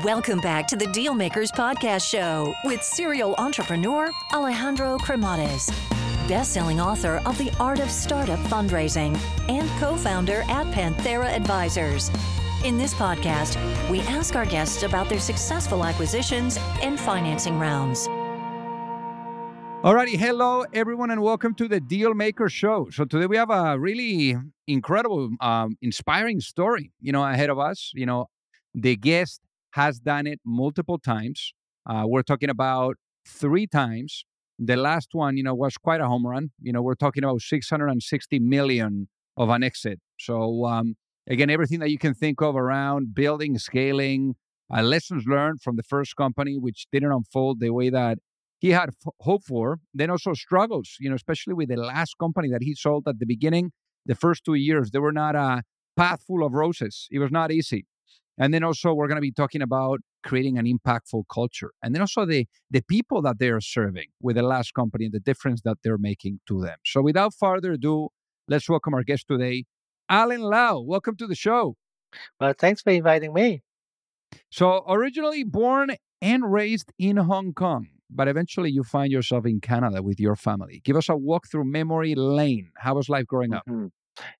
Welcome back to the Dealmakers Podcast Show with serial entrepreneur Alejandro Cremades, best-selling author of The Art of Startup Fundraising and co-founder at Panthera Advisors. In this podcast, we ask our guests about their successful acquisitions and financing rounds. Alrighty, hello everyone, and welcome to the Deal Maker Show. So today we have a really incredible, um, inspiring story, you know, ahead of us. You know, the guest has done it multiple times. Uh, we're talking about three times. The last one, you know, was quite a home run. You know, we're talking about 660 million of an exit. So um, again, everything that you can think of around building, scaling, uh, lessons learned from the first company, which didn't unfold the way that he had f- hoped for. Then also struggles, you know, especially with the last company that he sold at the beginning. The first two years, they were not a path full of roses. It was not easy. And then also we're going to be talking about creating an impactful culture. And then also the the people that they are serving with the last company and the difference that they're making to them. So without further ado, let's welcome our guest today, Allen Lau. Welcome to the show. Well, thanks for inviting me. So originally born and raised in Hong Kong, but eventually you find yourself in Canada with your family. Give us a walk through memory lane. How was life growing up? Mhm.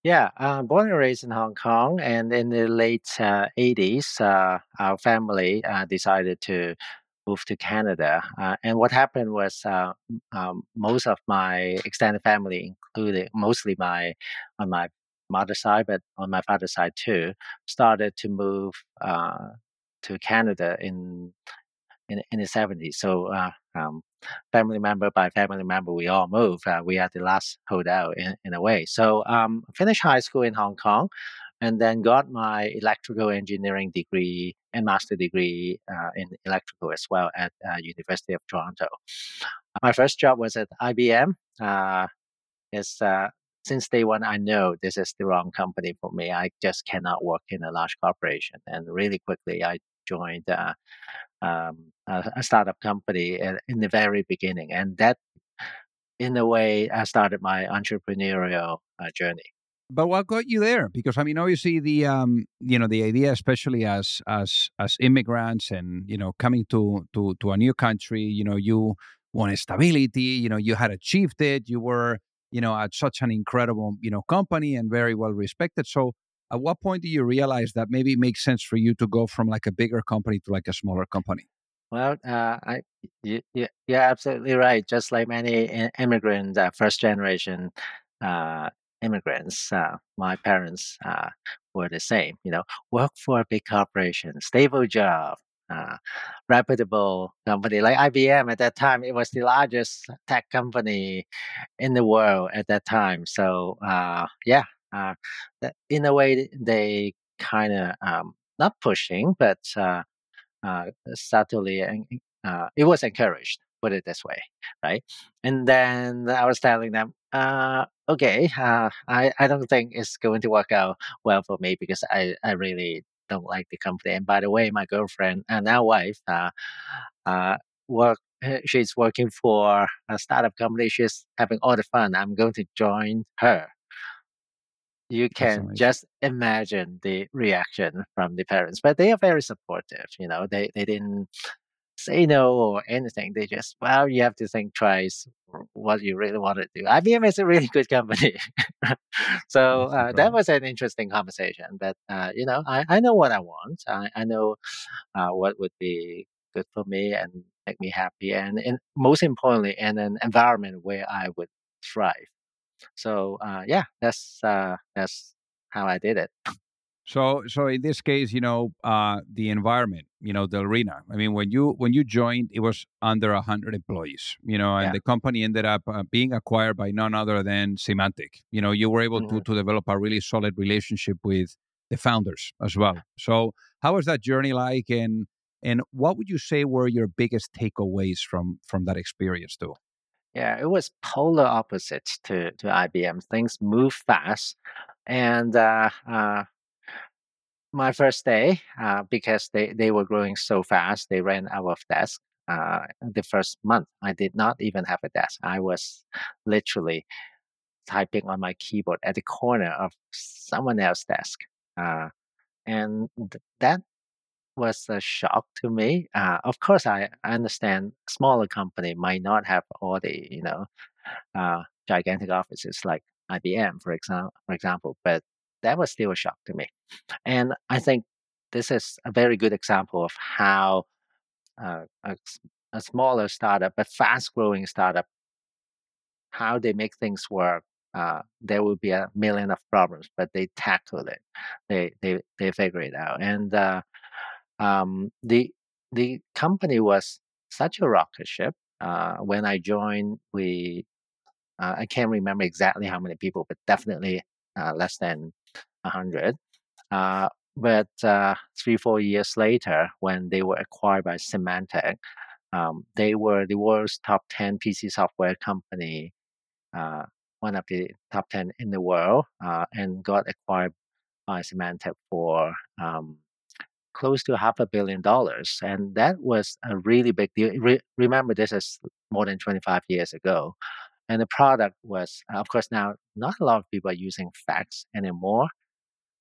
Yeah, uh, born and raised in Hong Kong, and in the late uh, 80s, uh, our family uh, decided to move to Canada. Uh, and what happened was uh, um, most of my extended family, including mostly my on my mother's side, but on my father's side too, started to move uh, to Canada in in, in the 70s. So uh, um, family member by family member, we all moved. Uh, we are the last holdout in, in a way. So um, finished high school in Hong Kong and then got my electrical engineering degree and master degree uh, in electrical as well at uh, University of Toronto. My first job was at IBM. Uh, it's, uh, since day one, I know this is the wrong company for me. I just cannot work in a large corporation. And really quickly, I joined uh, um, a, a startup company in, the very beginning, and that, in a way, I started my entrepreneurial uh, journey. But what got you there? Because I mean, obviously the um, you know, the idea, especially as as as immigrants and you know, coming to to to a new country, you know, you wanted stability. You know, you had achieved it. You were you know at such an incredible you know company and very well respected. So, at what point do you realize that maybe it makes sense for you to go from like a bigger company to like a smaller company? Well, uh, I, you, you, you're absolutely right. Just like many immigrants, uh, first generation uh, immigrants, uh, my parents uh, were the same. You know, work for a big corporation, stable job, uh, reputable company like IBM. At that time, it was the largest tech company in the world at that time. So, uh, yeah, uh, in a way, they kind of um, not pushing, but uh, uh, subtly uh, it was encouraged put it this way right? And then i was telling them uh, okay uh, I, I don't think it's going to work out well for me because i, I really don't like the company. And by the way my girlfriend and now wife uh, uh, work she's working for a startup company. She's having all the fun. I'm going to join her you can just imagine the reaction from the parents but they are very supportive you know they, they didn't say no or anything they just well you have to think twice what you really want to do. Ibm is a really good company. So uh, that was an interesting conversation but uh, you know I, I know what i want. I, I know uh, what would be good for me and make me happy and, and most importantly in an environment where i would thrive so uh, yeah, that's uh, that's how I did it. So, so in this case, you know, uh, the environment, you know, the arena. I mean, when you when you joined, it was under hundred employees, you know, and Yeah. the company ended up uh, being acquired by none other than Symantec. You know, you were able to Mhm. to develop a really solid relationship with the founders as well. So, how was that journey like, and and what would you say were your biggest takeaways from from that experience, though? Yeah, it was polar opposite to to IBM. Things move fast, and uh, uh, my first day, uh, because they they were growing so fast, they ran out of desk. Uh, the first month, I did not even have a desk. I was literally typing on my keyboard at the corner of someone else's desk. Uh, and that was a shock to me. Uh, of course, I understand smaller company might not have all the you know uh, gigantic offices like IBM, for example, for example, but that was still a shock to me. And I think this is a very good example of how uh, a, a smaller startup, but fast growing startup, how they make things work. Uh, there will be a million of problems, but they tackle it. They they they figure it out. And uh, um, the the company was such a rocket ship. Uh, when I joined, we uh, I can't remember exactly how many people, but definitely uh, less than hundred. Uh, but uh, three four years later, when they were acquired by Symantec, um, they were the world's top ten PC software company, uh, one of the top ten in the world, and got acquired by Symantec for um, close to half a billion dollars. And that was a really big deal. Re- remember, this is more than 25 years ago. And the product was, of course, now not a lot of people are using fax anymore.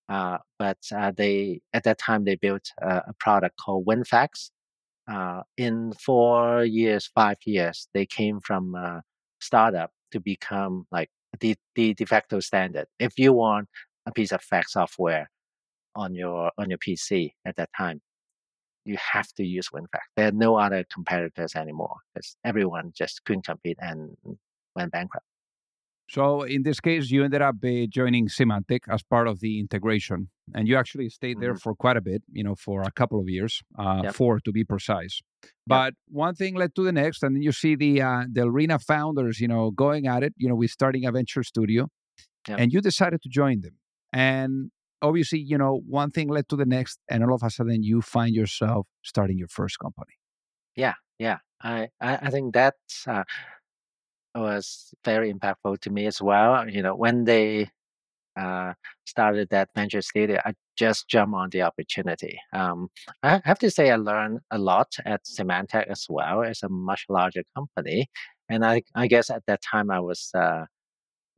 Uh, but uh, they at that time they built a, a product called WinFax. Uh, in four years, five years, they came from a startup to become like the, the de facto standard. If you want a piece of fax software, on your on your PC at that time, you have to use WinFax. There are no other competitors anymore because everyone just couldn't compete and went bankrupt. So in this case, you ended up uh, joining Symantec as part of the integration, and you actually stayed there mm-hmm. for quite a bit. You know, for a couple of years, uh, yep. four to be precise. But yep. one thing led to the next, and then you see the uh, the Delrina founders, you know, going at it. You know, with starting a venture studio, yep. and you decided to join them. And obviously, you know, one thing led to the next, and all of a sudden you find yourself starting your first company. Yeah, yeah. I I, think that uh, was very impactful to me as well. You know, when they uh, started that venture studio, I just jumped on the opportunity. Um, I have to say, I learned a lot at Symantec as well. It's a much larger company, and I I guess at that time I was. Uh,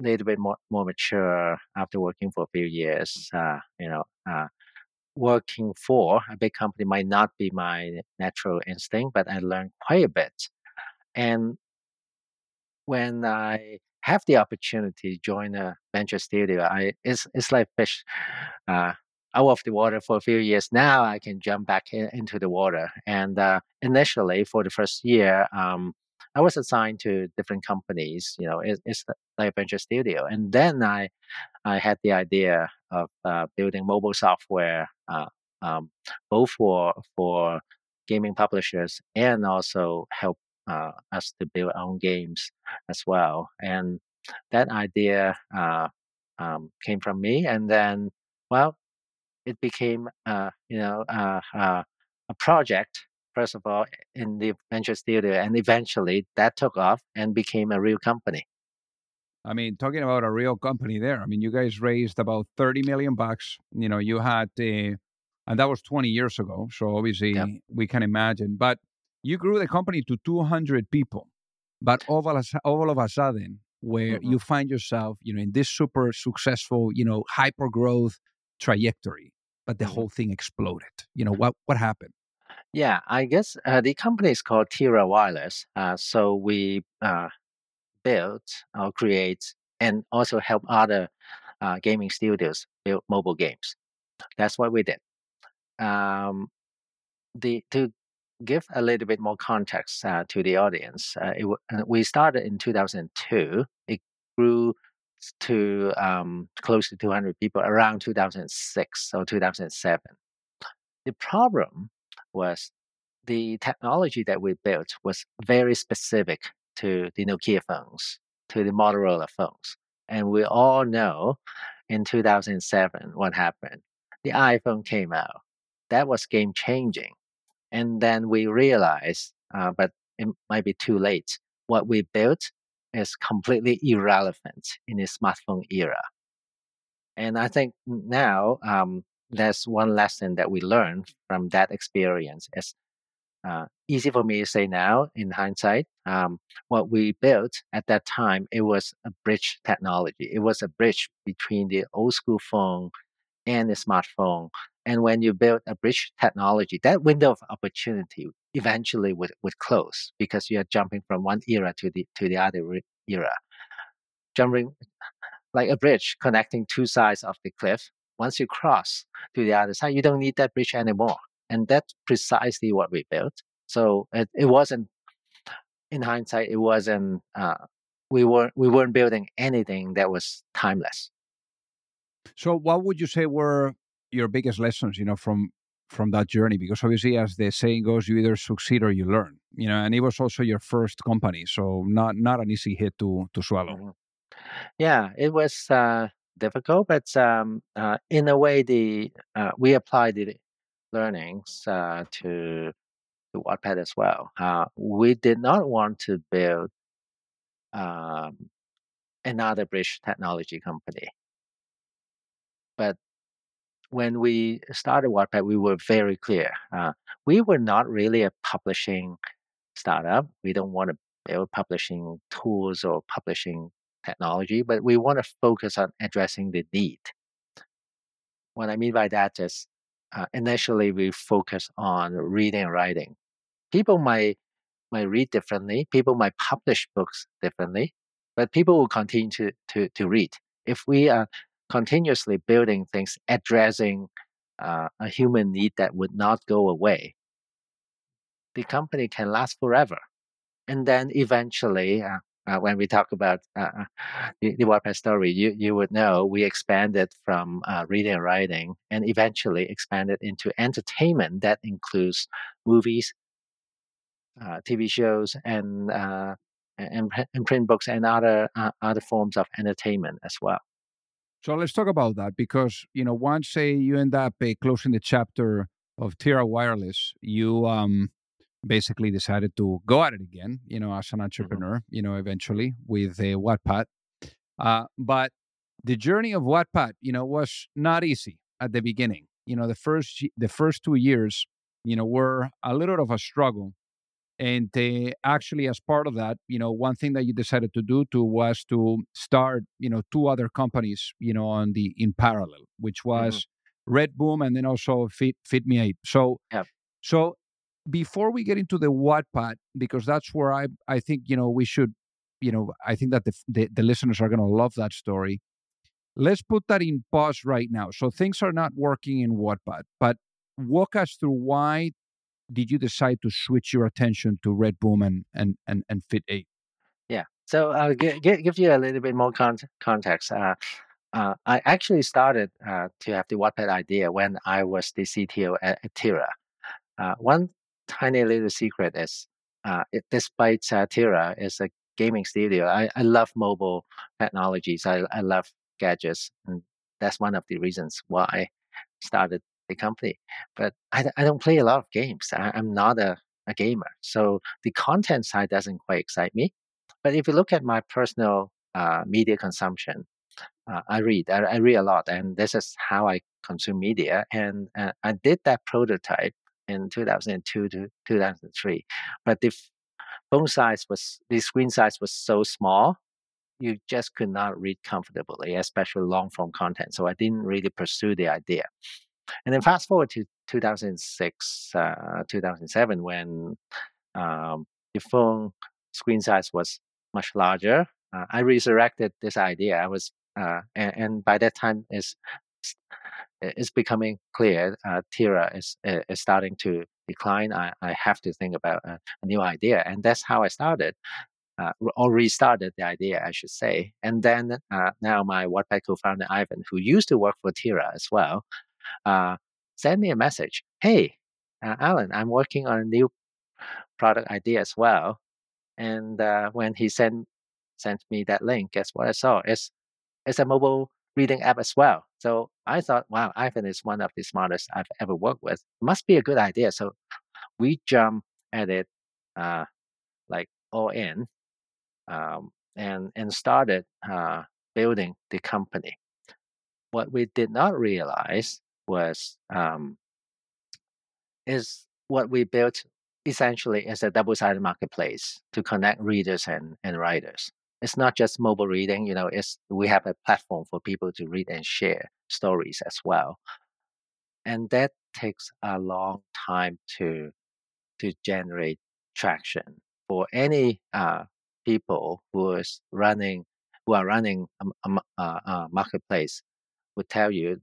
little bit more, more mature after working for a few years. Uh, you know, uh, working for a big company might not be my natural instinct, but I learned quite a bit. And when I have the opportunity to join a venture studio, I it's it's like fish uh, out of the water for a few years. Now I can jump back in, into the water. And uh, initially, for the first year, um, I was assigned to different companies. You know, it, it's like venture studio, and then I I had the idea of uh, building mobile software, uh, um, both for for gaming publishers and also help uh, us to build our own games as well. And that idea uh, um, came from me, and then well, it became uh, you know uh, a project first of all in the venture studio and eventually that took off and became a real company i mean talking about a real company there i mean you guys raised about 30 million bucks you know you had uh, and that was 20 years ago so obviously yep. we can imagine but you grew the company to 200 people but all of a, all of a sudden where mm-hmm. you find yourself you know in this super successful you know hyper growth trajectory but the mm-hmm. whole thing exploded you know what what happened yeah, I guess uh, the company is called Tira Wireless. Uh, so we uh, build or create and also help other uh, gaming studios build mobile games. That's what we did. Um, the to give a little bit more context uh, to the audience, uh, it, we started in 2002. It grew to um, close to 200 people around 2006 or 2007. The problem was the technology that we built was very specific to the Nokia phones, to the Motorola phones. And we all know in 2007 what happened. The iPhone came out. That was game changing. And then we realized, uh, but it might be too late. What we built is completely irrelevant in the smartphone era. And I think now um, that's one lesson that we learned from that experience. It's uh, easy for me to say now in hindsight. Um, what we built at that time, it was a bridge technology. It was a bridge between the old school phone and the smartphone. And when you build a bridge technology, that window of opportunity eventually would, would close because you are jumping from one era to the to the other era. Jumping like a bridge connecting two sides of the cliff. Once you cross to the other side, you don't need that bridge anymore. And that's precisely what we built. So it, it wasn't, in hindsight, it wasn't, uh, we, weren't, we weren't building anything that was timeless. So what would you say were your biggest lessons, you know, from from that journey? Because obviously, as the saying goes, you either succeed or you learn. You know, and it was also your first company, so not not an easy hit to to swallow. Mm-hmm. Yeah, it was uh, difficult, but um, uh, in a way, the uh, we applied the learnings uh, to to Wattpad as well. Uh, we did not want to build um, another bridge technology company, but when we started Wattpad, we were very clear. Uh, we were not really a publishing startup. We don't want to build publishing tools or publishing technology, but we want to focus on addressing the need. What I mean by that is uh, initially we focus on reading and writing. People might might read differently. People might publish books differently, but people will continue to to, to read. If we are continuously building things addressing uh, a human need that would not go away, the company can last forever. And then eventually, uh, uh, when we talk about uh, uh, the, the Wattpad story, you, you would know we expanded from uh, reading and writing and eventually expanded into entertainment that includes movies, uh, TV shows, and, uh, and, and print books and other other forms of entertainment as well. So let's talk about that because you know once say you end up closing the chapter of Tira Wireless, you um, basically decided to go at it again, you know, as an mm-hmm. entrepreneur, mm-hmm. you know, eventually with a Wattpad. Uh, but the journey of Wattpad, you know, was not easy at the beginning. You know, the first the first two years, you know, were a little of a struggle. And uh, actually, as part of that, you know, one thing that you decided to do too was to start, you know, two other companies, you know, on the in parallel, which mm-hmm. was mm-hmm. Red Boom and then also Fit Fit Me Eight. So, yep. so before we get into the Wattpad, because that's where I I think you know we should, you know, I think that the the, the listeners are going to love that story. Let's put that in pause right now. So things are not working in Wattpad, but walk us through why did you decide to switch your attention to Red Boom and and and, and Fit Eight? Yeah. So I'll give, give you a little bit more con- context. Uh, uh, I actually started uh, to have the Wattpad idea when I was the CTO at, at Tira. Uh, one tiny little secret is, uh, it, despite uh, Tira is a gaming studio, I, I love mobile technologies. I, I love gadgets, and that's one of the reasons why I started the company. But I, I don't play a lot of games. I, am not a, a gamer, so the content side doesn't quite excite me. But if you look at my personal uh, media consumption, uh, I read. I, I, read a lot, and this is how I consume media. And uh, I did that prototype in 2002 to 2003. But the phone size was, the screen size was so small, you just could not read comfortably, especially long form content. So I didn't really pursue the idea. And then fast forward to 2006, uh, 2007, when um, the phone screen size was much larger, uh, I resurrected this idea. I was, uh, and, and, by that time, is it's becoming clear uh, Tira is, is starting to decline. I, I have to think about a, a new idea. And that's how I started. Uh, or restarted the idea, I should say. And then uh, now my Wattpad co-founder Ivan, who used to work for Tira as well, uh, sent me a message. Hey, uh, Allen, I'm working on a new product idea as well. And uh, when he sent sent me that link, guess what I saw? It's it's a mobile reading app as well. So I thought, wow, Ivan is one of the smartest I've ever worked with. Must be a good idea. So we jump at it uh, like all in um, and, and started uh, building the company. What we did not realize was um, is what we built essentially is a double-sided marketplace to connect readers and, and writers. It's not just mobile reading. You know, it's we have a platform for people to read and share stories as well, and that takes a long time to to generate traction for any uh, people who is running who are running a, a, a marketplace would tell you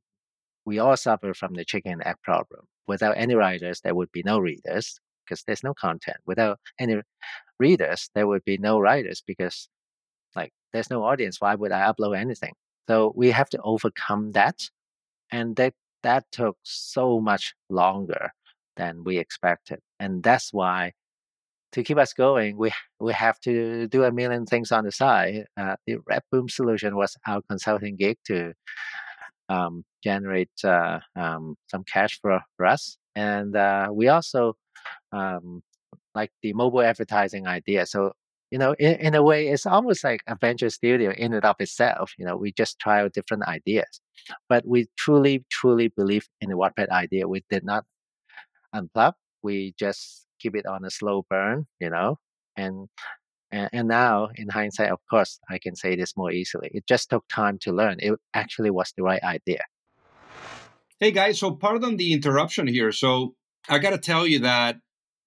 we all suffer from the chicken and egg problem. Without any writers, there would be no readers because there's no content. Without any readers, there would be no writers because like there's no audience. Why would I upload anything? So we have to overcome that. And that that took so much longer than we expected. And that's why to keep us going, we we have to do a million things on the side. Uh, the Red Boom solution was our consulting gig to um, generate uh, um, some cash for, for us, and uh, we also um, like the mobile advertising idea. So you know, in, in a way, it's almost like a venture studio in and of itself. You know, we just try out different ideas, but we truly, truly believe in the Wattpad idea. We did not unplug. We just keep it on a slow burn, you know, and and, and now in hindsight, of course, I can say this more easily. It just took time to learn. It actually was the right idea. Hey guys, so pardon the interruption here. So I got to tell you that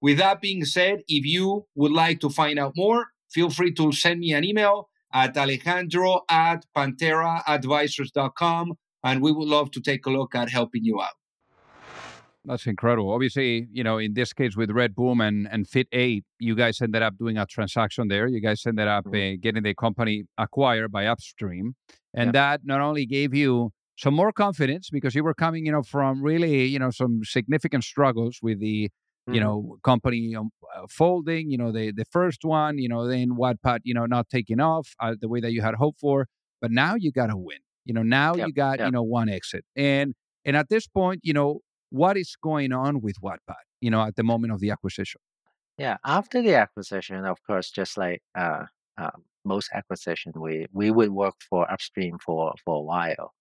with that being said, if you would like to find out more, feel free to send me an email at alejandro at pantheraadvisors.com and we would love to take a look at helping you out. That's incredible. Obviously, you know, in this case with Red Boom and, and Fit 8, you guys ended up doing a transaction there. You guys ended up mm-hmm. uh, getting the company acquired by Upstream. And that not only gave you some more confidence because you were coming, you know, from really, you know, some significant struggles with the mm-hmm. you know company um, uh, folding you know the the first one you know then wattpad you know not taking off uh, the way that you had hoped for but now you got to win you know now yep, you got yep. you know one exit and and at this point you know what is going on with wattpad you know at the moment of the acquisition yeah after the acquisition of course just like uh, uh, most acquisition we we would work for upstream for for a while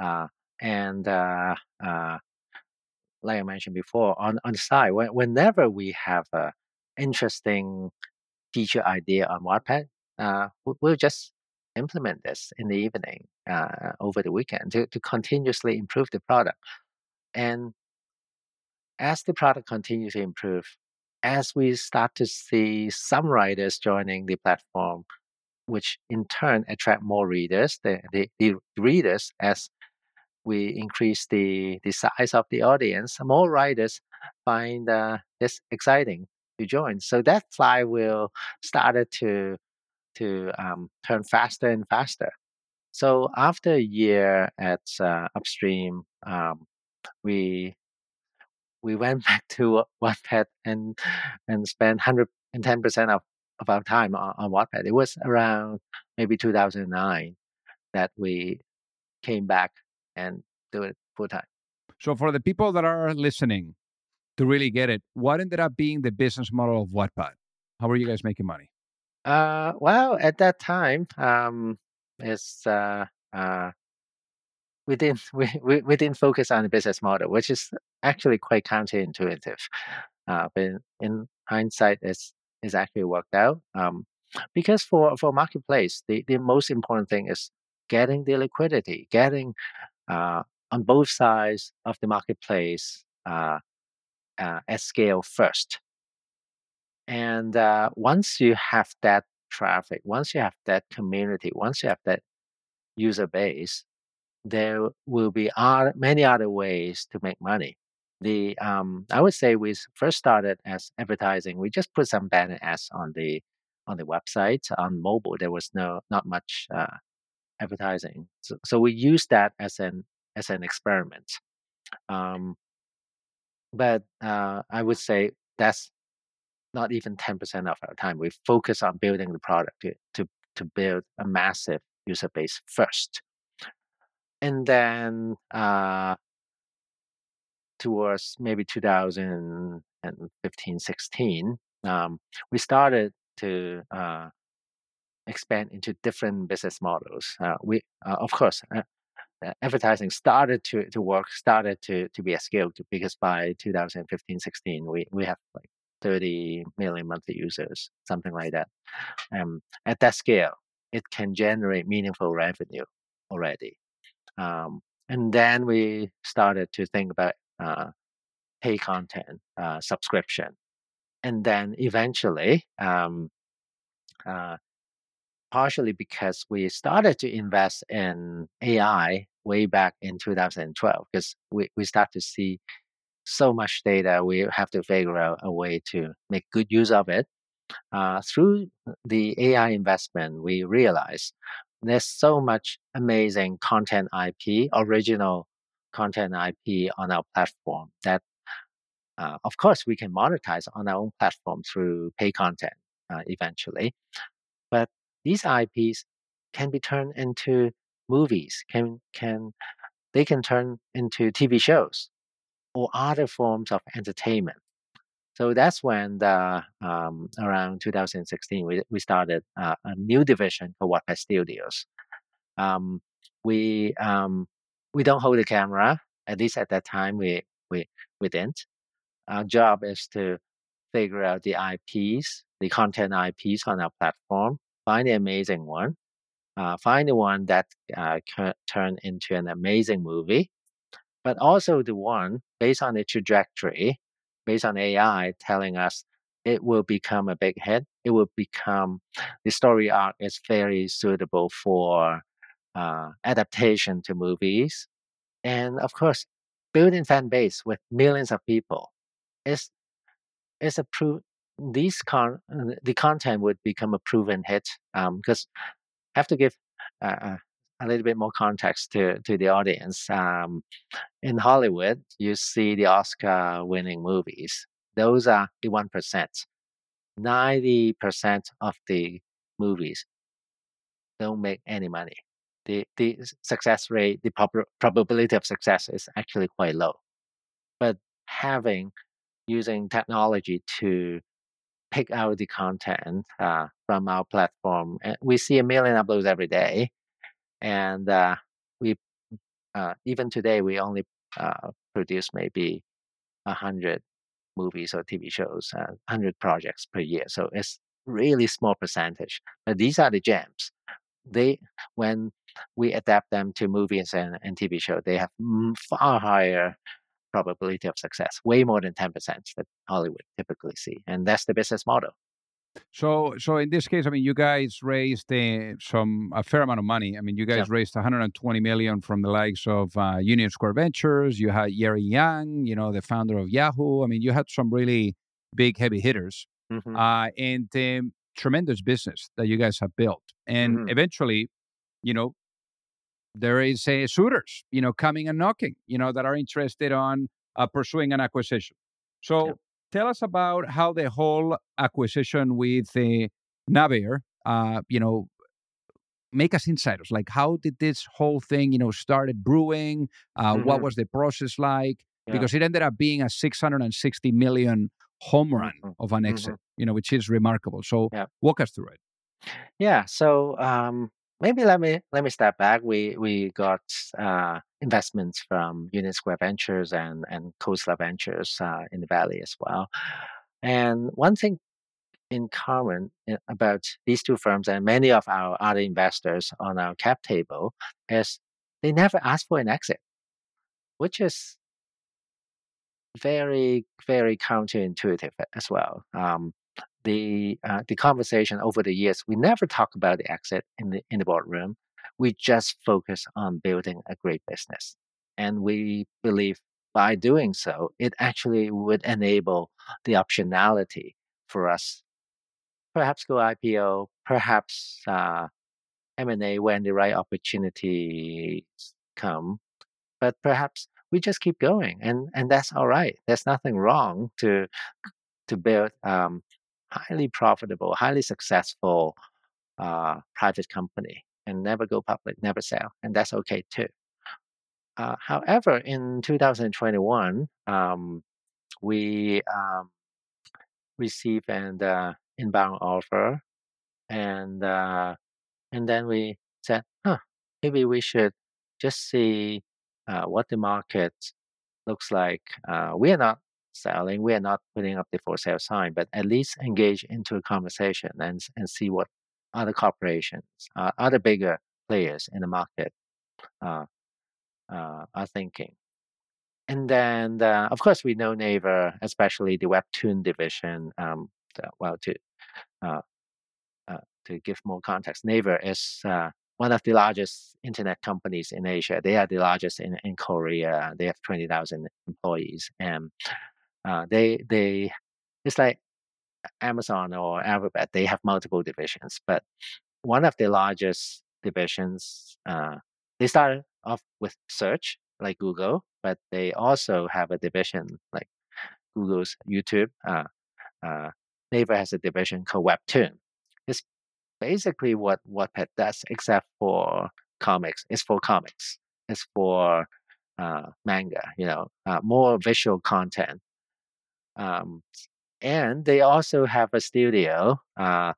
uh, and uh, uh, like I mentioned before, on, on the side, when, whenever we have an interesting feature idea on Wattpad, uh, we'll just implement this in the evening uh, over the weekend to, to continuously improve the product. And as the product continues to improve, as we start to see some writers joining the platform, which in turn attract more readers, the, the, the readers as we increase the, the size of the audience, more riders find uh, this exciting to join. So that flywheel started to to um, turn faster and faster. So after a year at uh, Upstream, um, we we went back to Wattpad and and spent hundred and ten percent of of our time on, on Wattpad. It was around maybe 2009 that we came back and do it full time. So, for the people that are listening to really get it, what ended up being the business model of Wattpad? How were you guys making money? Uh, well, at that time, um, it's uh, uh, we didn't we, we, we didn't focus on the business model, which is actually quite counterintuitive. Uh, but in, in hindsight, it's it's actually worked out. Um, because for for marketplace, the, the most important thing is getting the liquidity, getting uh, on both sides of the marketplace uh, uh, at scale first. And uh, once you have that traffic, once you have that community, once you have that user base, there will be other, many other ways to make money. The um, I would say we first started as advertising. We just put some banner ads on the on the website on mobile. There was no not much uh, advertising, so, so we use that as an as an experiment. Um, but uh, I would say that's not even 10% of our time. We focus on building the product to, to, to build a massive user base first. And then uh, towards maybe 2015, 16, um, we started to uh, expand into different business models. Uh, we, uh, of course, uh, uh, advertising started to, to work, started to, to be a scale because by 2015, 16, we, we have like 30 million monthly users, something like that. Um, at that scale, it can generate meaningful revenue already. Um, and then we started to think about uh, pay content, uh, subscription. And then eventually, um, uh, partially because we started to invest in AI way back in 2012, because we, we start to see so much data, we have to figure out a way to make good use of it. Uh, through the AI investment, we realize there's so much amazing content IP, original content IP on our platform that, uh, of course, we can monetize on our own platform through pay content uh, eventually. These IPs can be turned into movies, can can they can turn into TV shows or other forms of entertainment. So that's when the, um, around 2016 we, we started uh, a new division for Wattpad Studios. Um, we um, we don't hold the camera. At least at that time, we we we didn't. Our job is to figure out the IPs, the content IPs on our platform, find the amazing one, uh, find the one that uh, can turn into an amazing movie, but also the one based on the trajectory, based on AI telling us it will become a big hit. It will become the story arc is very suitable for uh, adaptation to movies, and of course, building fan base with millions of people is is a proof. These con the content would become a proven hit because um, I have to give uh, uh a little bit more context to, to the audience. Um, in Hollywood, you see the Oscar winning movies. Those are the 1%. 90% of the movies don't make any money. The, the success rate, the prob- probability of success is actually quite low. But having, using technology to pick out the content uh, from our platform, And we see a million uploads every day and uh, we uh, even today we only uh, produce maybe a hundred movies or TV shows, uh, hundred projects per year. So it's really small percentage. But these are the gems. They when we adapt them to movies and, and TV show, they have far higher probability of success, way more than ten percent that Hollywood typically see, and that's the business model. So, so in this case, I mean, you guys raised uh, some a fair amount of money. I mean, you guys yeah. raised 120 million from the likes of uh, Union Square Ventures. You had Jerry Yang, you know, the founder of Yahoo. I mean, you had some really big heavy hitters, mm-hmm. uh, and um, tremendous business that you guys have built. And mm-hmm. eventually, you know, there is a suitors, you know, coming and knocking, you know, that are interested on uh, pursuing an acquisition. So. Yeah tell us about how the whole acquisition with uh, Naver, uh, you know, make us insiders. Like, how did this whole thing, you know, started brewing? Uh, mm-hmm. What was the process like? Yeah. Because it ended up being a 660 million home run mm-hmm. of an exit, mm-hmm. you know, which is remarkable. So, yeah. walk us through it. Yeah. So, um, maybe let me let me step back. We we got uh, investments from Union Square Ventures and and Khosla Ventures uh, in the Valley as well. And one thing in common eh, about these two firms and many of our other investors on our cap table is they never ask for an exit, which is very very counterintuitive as well. Um, the uh, the conversation over the years, we never talk about the exit in the in the boardroom. We just focus on building a great business, and we believe by doing so, it actually would enable the optionality for us, perhaps go IPO, perhaps uh, M&A when the right opportunities come, but perhaps we just keep going, and and that's all right. There's nothing wrong to to build um, highly profitable, highly successful uh, private company and never go public, never sell, and that's okay too. Uh, however, in 2021, um, we um, received an uh, inbound offer, and uh, and then we said, "Huh, maybe we should just see uh, what the market looks like." Uh, we are not selling. We are not putting up the for sale sign, but at least engage into a conversation and and see what other corporations, uh, other bigger players in the market uh, uh, are thinking. And then, uh, of course, we know Naver, especially the Webtoon division. Um, well, to uh, uh, to give more context, Naver is one of the largest internet companies in Asia. They are the largest in, in Korea. They have 20,000 employees. And uh, they they it's like Amazon or Alphabet. They have multiple divisions, but one of the largest divisions. Uh, they started off with search like Google, but they also have a division like Google's YouTube. Uh, uh, Naver has a division called Webtoon. It's basically what Wattpad does, except for comics. It's for comics. It's for uh, manga. You know, uh, more visual content. Um, and they also have a studio uh,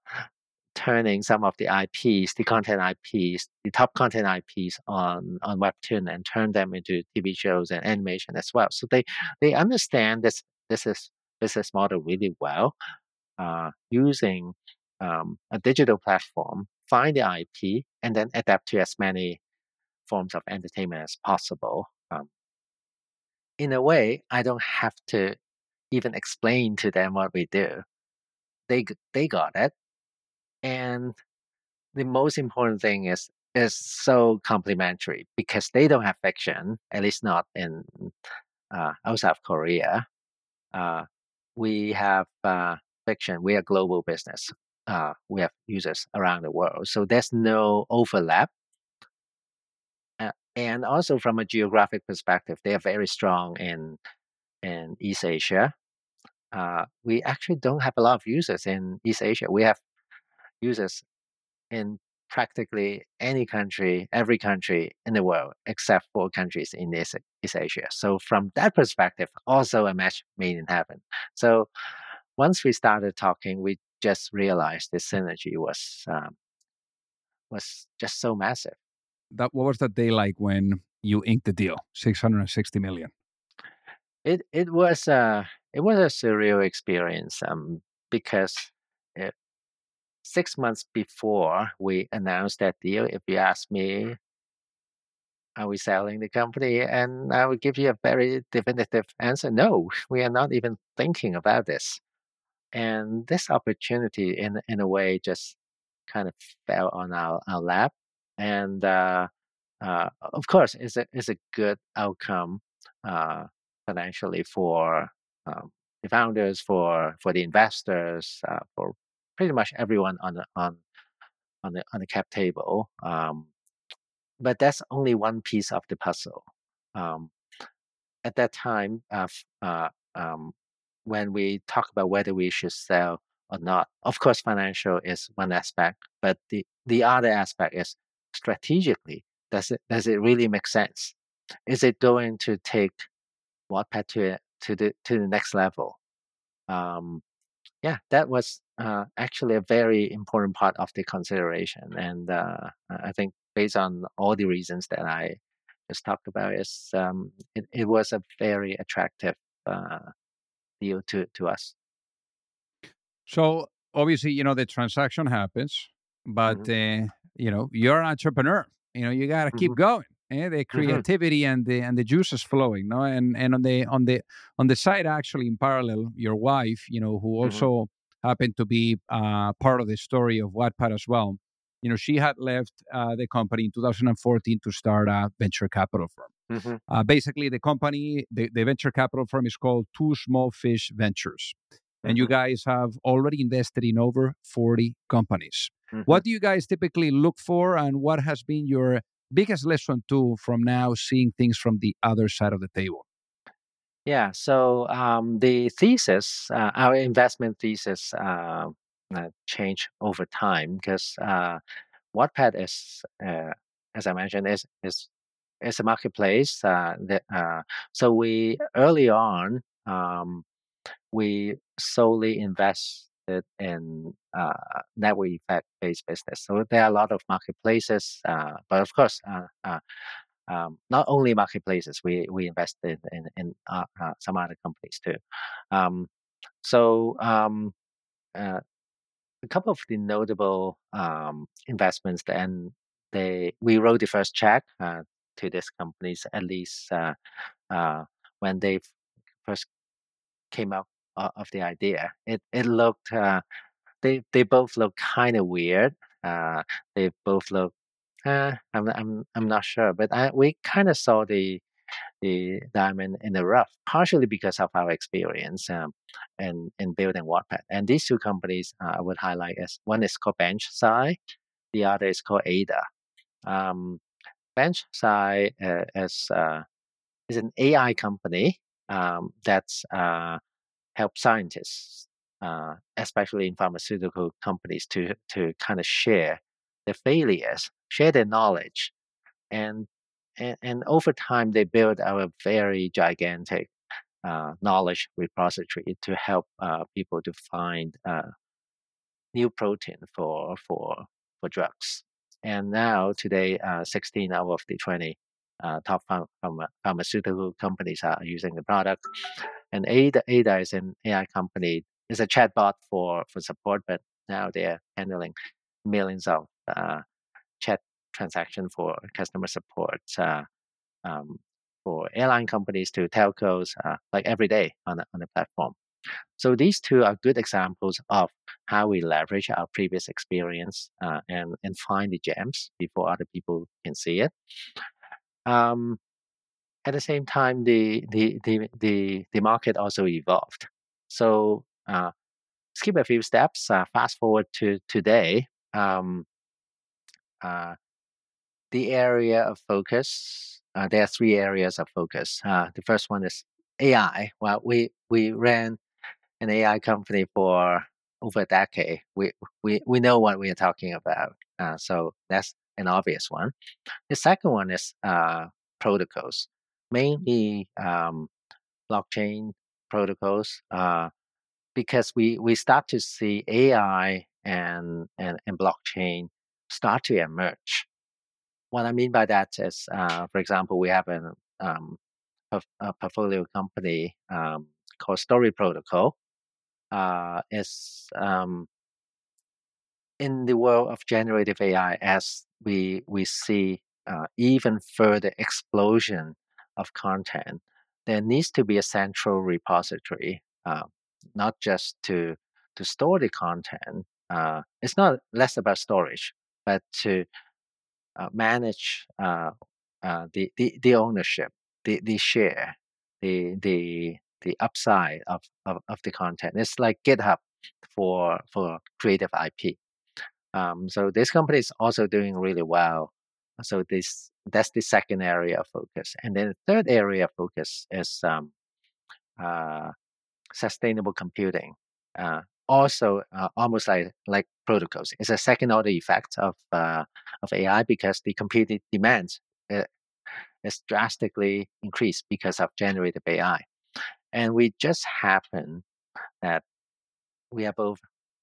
turning some of the IPs, the content IPs, the top content IPs on on Webtoon and turn them into TV shows and animation as well. So they they understand this this is business model really well, uh, using um, a digital platform, find the IP, and then adapt to as many forms of entertainment as possible. Um, in a way, I don't have to even explain to them what we do. They they got it, and the most important thing is is so complementary because they don't have fiction, at least not in uh, outside of Korea. Uh, we have uh, fiction. We are global business. Uh, we have users around the world, so there's no overlap. Uh, and also from a geographic perspective, they are very strong in in East Asia uh, we actually don't have a lot of users in East Asia. We have users in practically any country, every country in the world, except for countries in East, East Asia. So from that perspective, also a match made in heaven. So once we started talking, we just realized the synergy was um, was just so massive. That what was that day like when you inked the deal, six hundred and sixty million? It it was uh it was a surreal experience um, because six months before we announced that deal, if you ask me, are we selling the company? And I would give you a very definitive answer no, we are not even thinking about this. And this opportunity, in, in a way, just kind of fell on our, our lap. And uh, uh, of course, it's a, it's a good outcome uh, financially for um, the founders, for for the investors, uh, for pretty much everyone on the on on the on the cap table. Um, but that's only one piece of the puzzle. Um, at that time, uh, uh, um, when we talk about whether we should sell or not, of course, financial is one aspect, but the the other aspect is strategically. Does it does it really make sense? Is it going to take Wattpad to to the to the next level. Um, yeah, that was uh, actually a very important part of the consideration. And uh, I think based on all the reasons that I just talked about, is um, it, it was a very attractive uh, deal to, to us. So obviously, you know, the transaction happens, but Mm-hmm. uh, you know, you're an entrepreneur. You know, you got to keep Mhm. going. Eh? The creativity and the and the juices flowing. No, and and on the on the on the side, actually, in parallel, your wife, you know, who Mhm. also happened to be uh, part of the story of Wattpad as well. You know, she had left uh, the company in 2014 to start a venture capital firm. Mhm. Uh, basically, the company, the, the venture capital firm is called Two Small Fish Ventures. And you Mhm. guys have already invested in over 40 companies. What do you guys typically look for, and what has been your biggest lesson too from now seeing things from the other side of the table? Yeah. So um, the thesis, uh, our investment thesis, uh, uh, changed over time because uh, Wattpad is, uh, as I mentioned, is is is a marketplace. Uh, that uh, so we early on um, we solely in uh, network effect based business. So there are a lot of marketplaces, uh, but of course. Uh, uh, um, not only marketplaces, we we invested in in uh, uh, some other companies too. Um, so um, a couple of the notable um, investments, and they we wrote the first check to these companies at least when they first came up uh, of the idea. It it looked uh, they they both look kind of weird. Uh, they both look. Uh, I'm I'm I'm not sure, but I, we kind of saw the the diamond in the rough, partially because of our experience um, in in building Wattpad. And these two companies uh, I would highlight as one is called BenchSci, the other is called Ada. Um, BenchSci uh, is uh, is an AI company um, that's uh, help scientists, uh, especially in pharmaceutical companies, to to kind of share their failures, share their knowledge, and and, and over time they build a very gigantic uh, knowledge repository to help uh, people to find uh, new protein for for for drugs. And now today, uh, 16 out of the 20 uh, top pharma, pharma, pharmaceutical companies are using the product. And Ada, Ada is an AI company. It's a chatbot for for support, but now they're handling millions of uh, chat transaction for customer support uh, um, for airline companies to telcos, uh, like every day on the, on the platform. So these two are good examples of how we leverage our previous experience uh, and and find the gems before other people can see it. Um, at the same time, the the the the, the market also evolved. So uh, skip a few steps. Uh, fast forward to today. Um, uh, the area of focus. Uh, there are three areas of focus. Uh, the first one is AI. Well, we we ran an AI company for over a decade. We we we know what we are talking about. Uh, so that's an obvious one. The second one is uh, protocols, mainly um, blockchain protocols, uh, because we we start to see AI and and, and blockchain start to emerge. What I mean by that is, uh, for example, we have an, um, a, a portfolio company um, called Story Protocol. Uh, it's um, in the world of generative AI as we we see uh, even further explosion of content. There needs to be a central repository, uh, not just to to store the content. Uh, it's not less about storage, but to uh, manage uh, uh, the, the the ownership, the the share, the the the upside of, of, of the content. It's like GitHub for for creative IP. Um, so this company is also doing really well. So this that's the second area of focus, and then the third area of focus is um, uh, sustainable computing. Uh, also, uh, almost like like protocols, it's a second order effect of uh, of AI because the computing demands uh, is drastically increased because of generative AI, and we just happen that we are both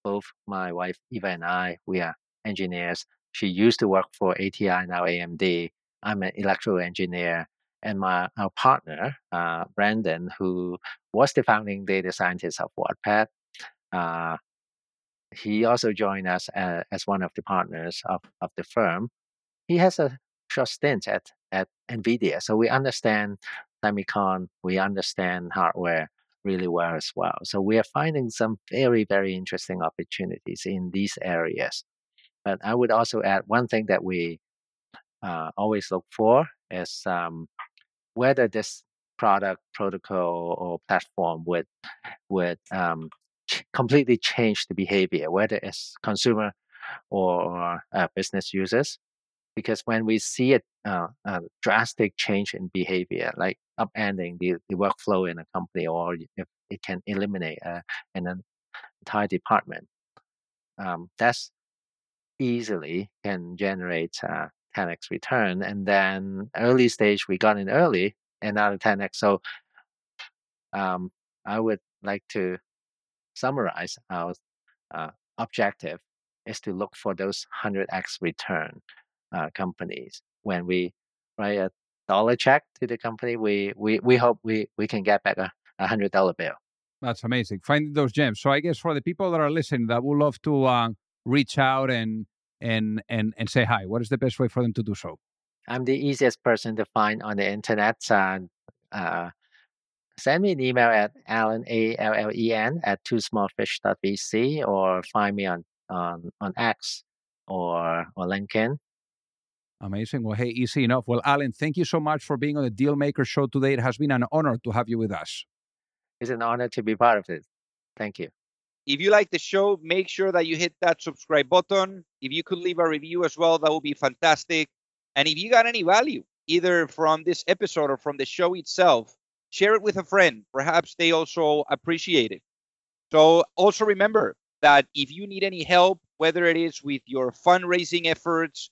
both my wife Eva and I, we are engineers. She used to work for ATI, now AMD. I'm an electrical engineer. And my our partner, uh, Brandon, who was the founding data scientist of Wattpad, uh, he also joined us as, as one of the partners of, of the firm. He has a short stint at, at NVIDIA. So we understand semicon, we understand hardware really well as well. So we are finding some very, very interesting opportunities in these areas. But I would also add one thing that we uh, always look for is um, whether this product, protocol, or platform would would um, ch- completely change the behavior, whether it's consumer or uh, business users. Because when we see a, uh, a drastic change in behavior, like upending the, the workflow in a company, or if it can eliminate uh, an entire department, um, that's easily can generate uh, 10x return. And then early stage, we got in early, another 10x. So um, I would like to summarize our uh, objective is to look for those 100x return uh, companies. When we write a dollar check to the company, we we, we hope we, we can get back a, a hundred dollar bill. That's amazing. Finding those gems. So I guess for the people that are listening that would love to uh, reach out and and and and say hi, what is the best way for them to do so? I'm the easiest person to find on the internet. Uh, uh, send me an email at Allen A L L E N at twosmallfish.vc or find me on on on X or or LinkedIn. Amazing. Well, hey, easy enough. Well, Allen, thank you so much for being on the Dealmaker Show today. It has been an honor to have you with us. It's an honor to be part of it. Thank you. If you like the show, make sure that you hit that subscribe button. If you could leave a review as well, that would be fantastic. And if you got any value, either from this episode or from the show itself, share it with a friend. Perhaps they also appreciate it. So also remember that if you need any help, whether it is with your fundraising efforts